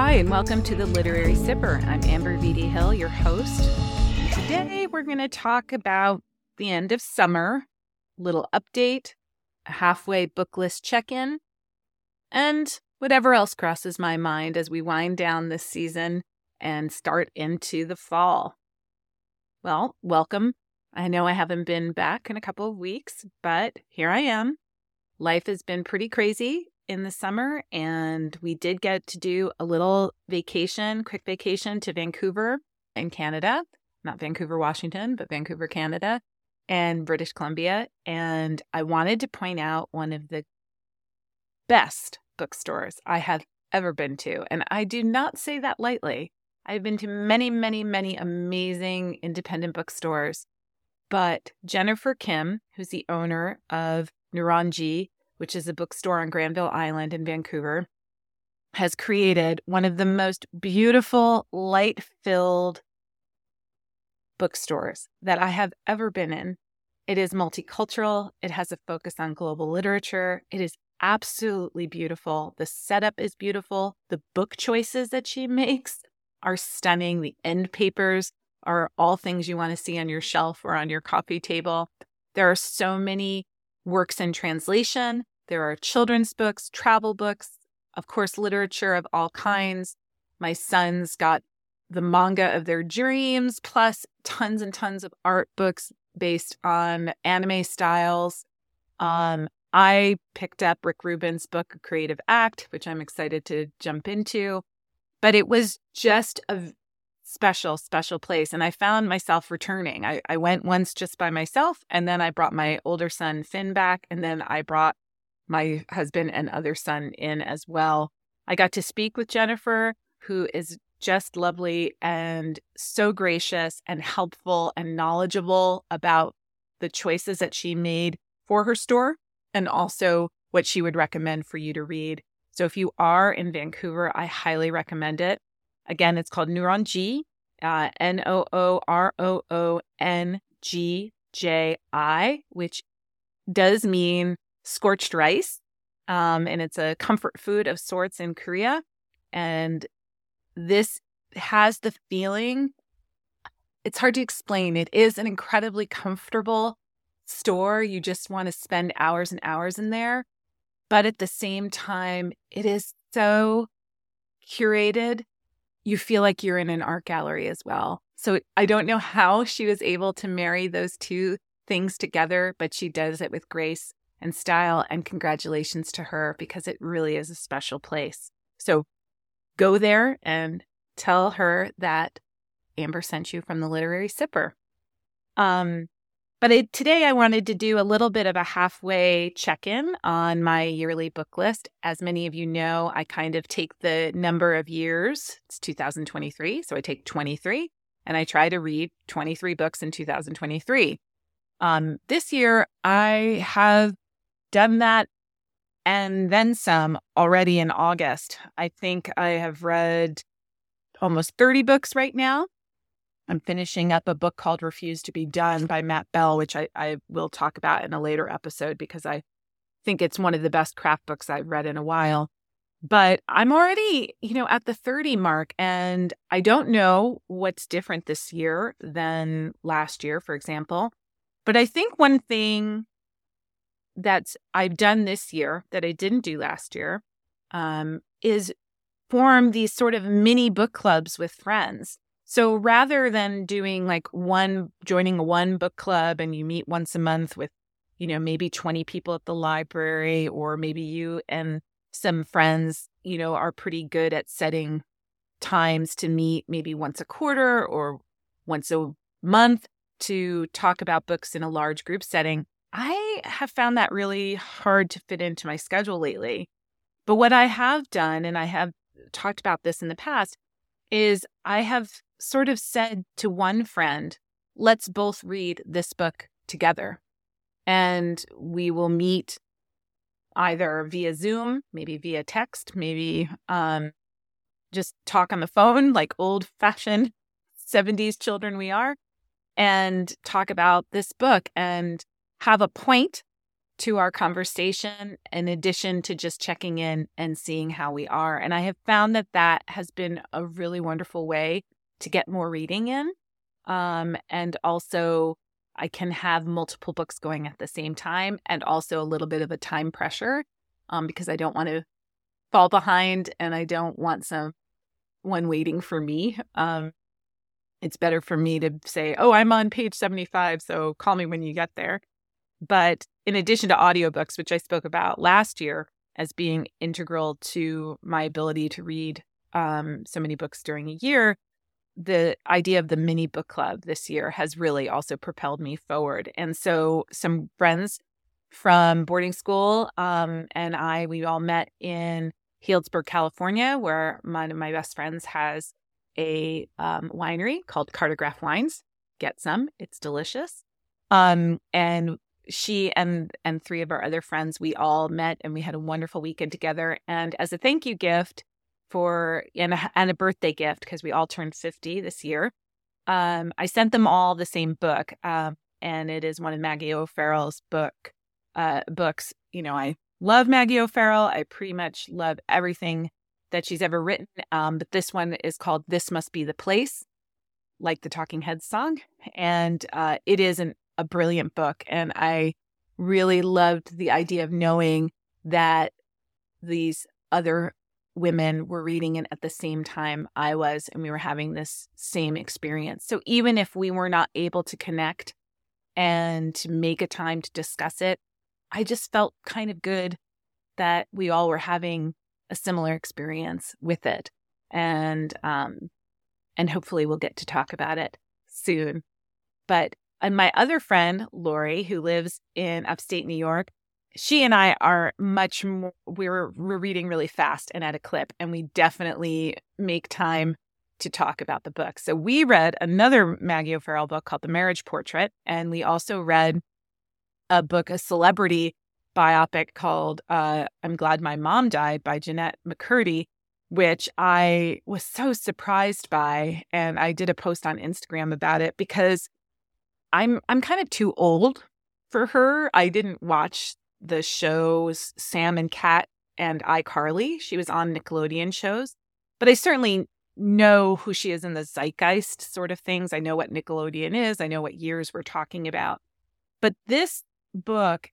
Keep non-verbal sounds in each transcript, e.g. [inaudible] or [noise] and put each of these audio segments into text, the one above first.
Hi, and welcome to the Literary Sipper. I'm Amber VD Hill, your host. Today we're going to talk about the end of summer, little update, a halfway book list check in, and whatever else crosses my mind as we wind down this season and start into the fall. Well, welcome. I know I haven't been back in a couple of weeks, but here I am. Life has been pretty crazy in the summer, and we did get to do a little vacation, quick vacation to Vancouver in Canada, not Vancouver, Washington, but Vancouver, Canada, and British Columbia. And I wanted to point out one of the best bookstores I have ever been to. And I do not say that lightly. I've been to many, many, many amazing independent bookstores. But Jennifer Kim, who's the owner of Nooroongji, which is a bookstore on Granville Island in Vancouver, has created one of the most beautiful, light filled bookstores that I have ever been in. It is multicultural, it has a focus on global literature, it is absolutely beautiful. The setup is beautiful. The book choices that she [laughs] makes are stunning. The end papers are all things you want to see on your shelf or on your coffee table. There are so many works in translation. There are children's books, travel books, of course, literature of all kinds. My sons got the manga of their dreams, plus tons and tons of art books based on anime styles. Um, I picked up Rick Rubin's book, Creative Act, which I'm excited to jump into. But it was just a special, special place. And I found myself returning. I, I went once just by myself, and then I brought my older son, Finn, back. And then I brought my husband and other son in as well. I got to speak with Jennifer, who is just lovely and so gracious and helpful and knowledgeable about the choices that she made for her store and also what she would recommend for you to read. So if you are in Vancouver, I highly recommend it. Again, it's called Nooroongji, uh, N O O R O O N G J I, which does mean scorched rice. Um, and it's a comfort food of sorts in Korea. And this has the feeling, it's hard to explain. It is an incredibly comfortable store. You just want to spend hours and hours in there. But at the same time, it is so curated. You feel like you're in an art gallery as well. So I don't know how she was able to marry those two things together, but she does it with grace and style. And congratulations to her because it really is a special place. So go there and tell her that Amber sent you from the Literary Sipper. Um, but today I wanted to do a little bit of a halfway check in on my yearly book list. As many of you know, I kind of take the number of years, it's 2023. So I take 23 and I try to read 23 books in 2023. Um, this year, I have done that and then some already in August. I think I have read almost 30 books right now. I'm finishing up a book called Refuse to Be Done by Matt Bell, which I, I will talk about in a later episode because I think it's one of the best craft books I've read in a while. But I'm already, you know, at the 30 mark, and I don't know what's different this year than last year, for example. But I think one thing that I've done this year that I didn't do last year um, is form these sort of mini book clubs with friends. So rather than doing like one, joining one book club and you meet once a month with, you know, maybe 20 people at the library, or maybe you and some friends, you know, are pretty good at setting times to meet maybe once a quarter or once a month to talk about books in a large group setting. I have found that really hard to fit into my schedule lately. But what I have done, and I have talked about this in the past, is I have sort of said to one friend, let's both read this book together. And we will meet either via Zoom, maybe via text, maybe um, just talk on the phone like old fashioned [laughs] 70s children we are, and talk about this book and have a point to our conversation in addition to just checking in and seeing how we are. And I have found that that has been a really wonderful way to get more reading in. Um, and also, I can have multiple books going at the same time and also a little bit of a time pressure um, because I don't want to fall behind and I don't want some one waiting for me. Um, it's better for me to say, oh, I'm on page 75, so call me when you get there. But in addition to audiobooks, which I spoke about last year as being integral to my ability to read um, so many books during a year, the idea of the mini book club this year has really also propelled me forward. And so some friends from boarding school um, and I, we all met in Healdsburg, California, where one of my best friends has a um, winery called Cartograph Wines. Get some; it's delicious. Um, and she and and three of our other friends, we all met and we had a wonderful weekend together. And as a thank you gift for and a, and a birthday gift because we all turned fifty this year, um, I sent them all the same book, um, and it is one of Maggie O'Farrell's book uh, books. You know, I love Maggie O'Farrell. I pretty much love everything that she's ever written. Um, but this one is called This Must Be the Place, like the Talking Heads song. And uh, it is an, a brilliant book. And I really loved the idea of knowing that these other women were reading it at the same time I was, and we were having this same experience. So even if we were not able to connect and to make a time to discuss it, I just felt kind of good that we all were having a similar experience with it. And um and hopefully we'll get to talk about it soon. But and my other friend, Lori, who lives in upstate New York, she and I are much more we're we're reading really fast and at a clip, and we definitely make time to talk about the book. So we read another Maggie O'Farrell book called The Marriage Portrait, and we also read a book, a celebrity biopic called uh, I'm Glad My Mom Died by Jennette McCurdy, which I was so surprised by. And I did a post on Instagram about it because I'm I'm kind of too old for her. I didn't watch the shows Sam and Cat and iCarly. She was on Nickelodeon shows, but I certainly know who she is in the zeitgeist sort of things. I know what Nickelodeon is. I know what years we're talking about. But this book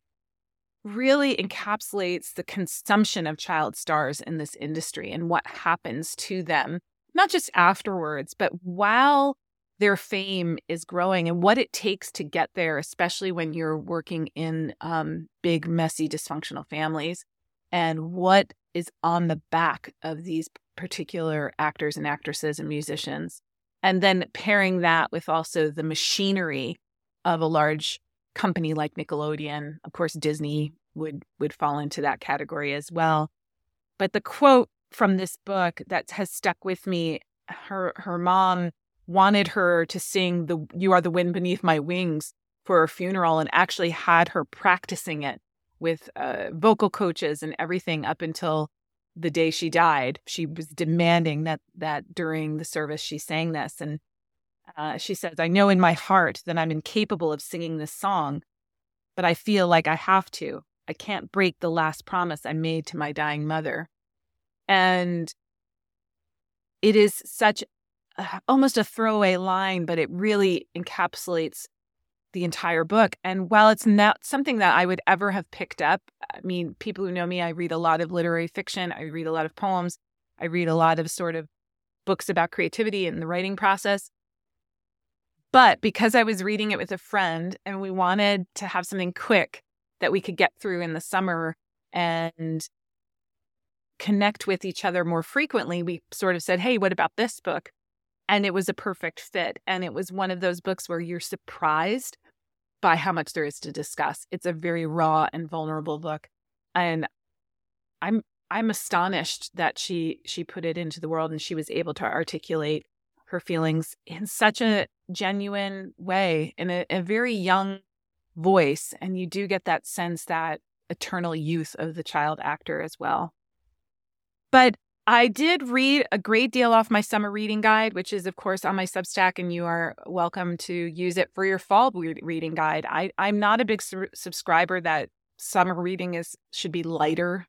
really encapsulates the consumption of child stars in this industry and what happens to them, not just afterwards, but while their fame is growing and what it takes to get there, especially when you're working in um, big, messy, dysfunctional families, and what is on the back of these particular actors and actresses and musicians. And then pairing that with also the machinery of a large company like Nickelodeon, of course Disney would would fall into that category as well. But the quote from this book that has stuck with me, her her mom wanted her to sing the You Are the Wind Beneath My Wings for her funeral and actually had her practicing it with uh, vocal coaches and everything up until the day she died. She was demanding that that during the service she sang this and uh, she says, I know in my heart that I'm incapable of singing this song, but I feel like I have to. I can't break the last promise I made to my dying mother. And it is such Uh, almost a throwaway line, but it really encapsulates the entire book. And while it's not something that I would ever have picked up, I mean, people who know me, I read a lot of literary fiction, I read a lot of poems, I read a lot of sort of books about creativity and the writing process. But because I was reading it with a friend and we wanted to have something quick that we could get through in the summer and connect with each other more frequently, we sort of said, Hey, what about this book? And it was a perfect fit. And it was one of those books where you're surprised by how much there is to discuss. It's a very raw and vulnerable book. And I'm I'm astonished that she she put it into the world and she was able to articulate her feelings in such a genuine way, in a, a very young voice. And you do get that sense that eternal youth of the child actor as well. But I did read a great deal off my summer reading guide, which is, of course, on my Substack, and you are welcome to use it for your fall reading guide. I, I'm not a big su- subscriber that summer reading is should be lighter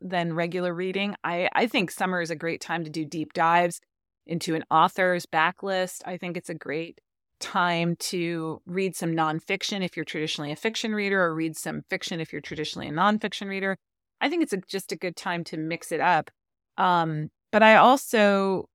than regular reading. I, I think summer is a great time to do deep dives into an author's backlist. I think it's a great time to read some nonfiction if you're traditionally a fiction reader, or read some fiction if you're traditionally a nonfiction reader. I think it's a, just a good time to mix it up. Um, but I also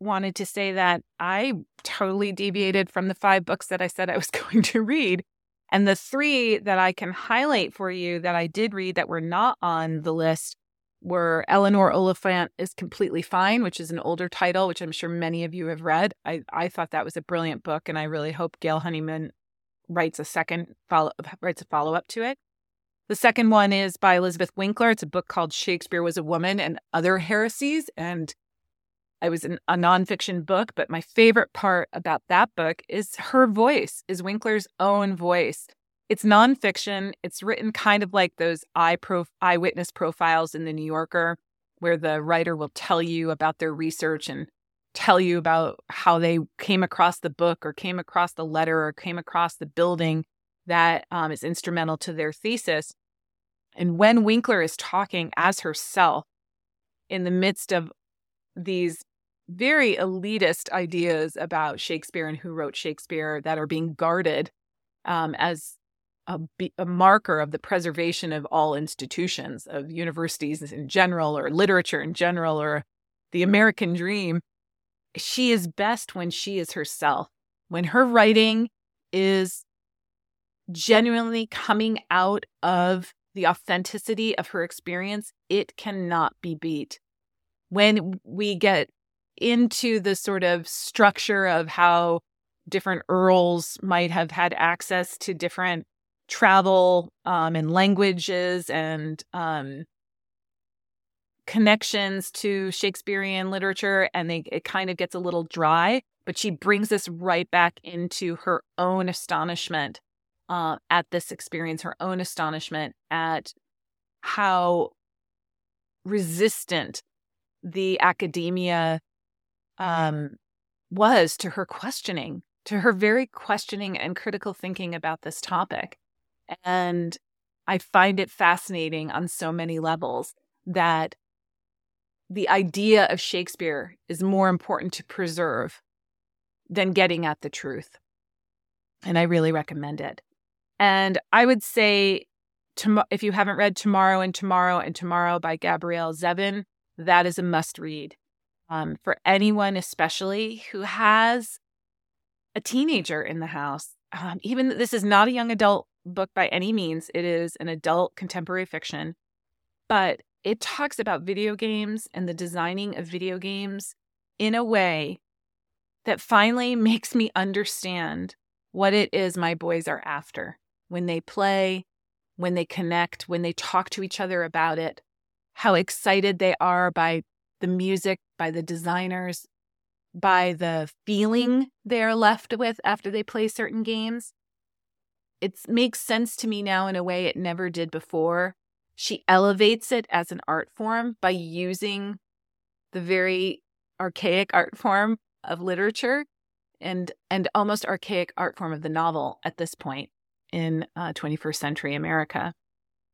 wanted to say that I totally deviated from the five books that I said I was [laughs] going to read. And the three that I can highlight for you that I did read that were not on the list were Eleanor Oliphant is Completely Fine, which is an older title, which I'm sure many of you have read. I, I thought that was a brilliant book, and I really hope Gail Honeyman writes a second follow writes a follow up to it. The second one is by Elizabeth Winkler. It's a book called Shakespeare Was a Woman and Other Heresies. And it was an, a nonfiction book, but my favorite part about that book is her voice, is Winkler's own voice. It's nonfiction. It's written kind of like those eye pro- eyewitness profiles in the New Yorker, where the writer will tell you about their research and tell you about how they came across the book or came across the letter or came across the building that um, is instrumental to their thesis. And when Winkler is talking as herself in the midst of these very elitist ideas about Shakespeare and who wrote Shakespeare that are being guarded um, as a, a marker of the preservation of all institutions, of universities in general, or literature in general, or the American dream. She is best when she is herself, when her writing is genuinely coming out of the authenticity of her experience, it cannot be beat. When we get into the sort of structure of how different earls might have had access to different travel um, and languages and um, connections to Shakespearean literature, and they, it kind of gets a little dry. But she brings us right back into her own astonishment uh, at this experience, her own astonishment at how resistant the academia um, was to her questioning, to her very questioning and critical thinking about this topic. And I find it fascinating on so many levels that the idea of Shakespeare is more important to preserve than getting at the truth. And I really recommend it. And I would say, tom- if you haven't read Tomorrow and Tomorrow and Tomorrow by Gabrielle Zevin, that is a must read um, for anyone, especially who has a teenager in the house. Um, even this is not a young adult book by any means. It is an adult contemporary fiction, but it talks about video games and the designing of video games in a way that finally [laughs] makes me understand what it is my boys are after when they play, when they connect, when they talk to each other about it, how excited they are by the music, by the designers, by the feeling they're left with after they play certain games it makes sense to me now in a way it never did before. She elevates it as an art form by using the very archaic art form of literature and and almost archaic art form of the novel at this point in uh, 21st century America,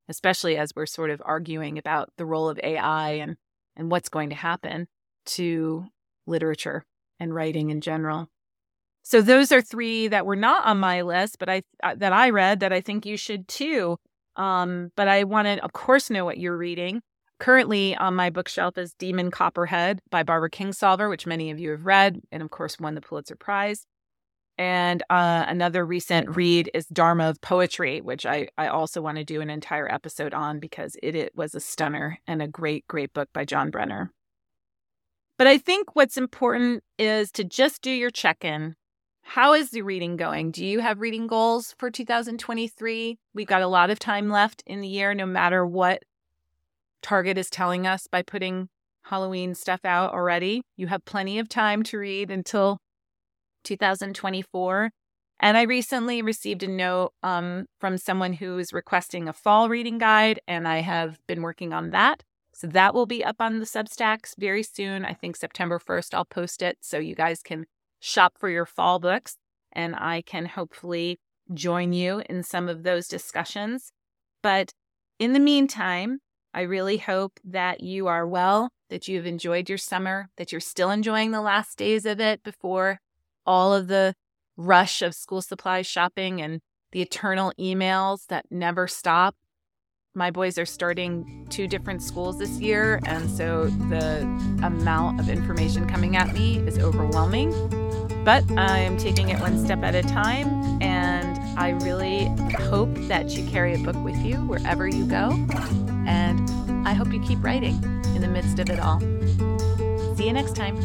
especially as we're sort of arguing about the role of AI and and what's going to happen to literature and writing in general. So those are three that were not on my list, but I uh, that I read that I think you should too. Um, but I want to, of course, know what you're reading. Currently on my bookshelf is Demon Copperhead by Barbara Kingsolver, which many of you have read, and of course won the Pulitzer Prize. And uh, another recent read is Dharma of Poetry, which I, I also want to do an entire episode on because it, it was a stunner and a great, great book by John Brehm. But I think what's important is to just do your check in how is the reading going? Do you have reading goals for 2023? We've got a lot of time left in the year, no matter what Target is telling us by putting Halloween stuff out already. You have plenty of time to read until 2024. And I recently received a note um, from someone who is requesting a fall reading guide, and I have been working on that. So that will be up on the Substacks very soon. I think September 1st, I'll post it so you guys can shop for your fall books, and I can hopefully join you in some of those discussions. But in the meantime, I really hope that you are well, that you've enjoyed your summer, that you're still enjoying the last days of it before all of the rush of school supplies shopping and the eternal emails that never stop. My boys are starting two different schools this year, and so the amount of information coming at me is overwhelming. But I'm taking it one step at a time, and I really hope that you carry a book with you wherever you go. And I hope you keep writing in the midst of it all. See you next time.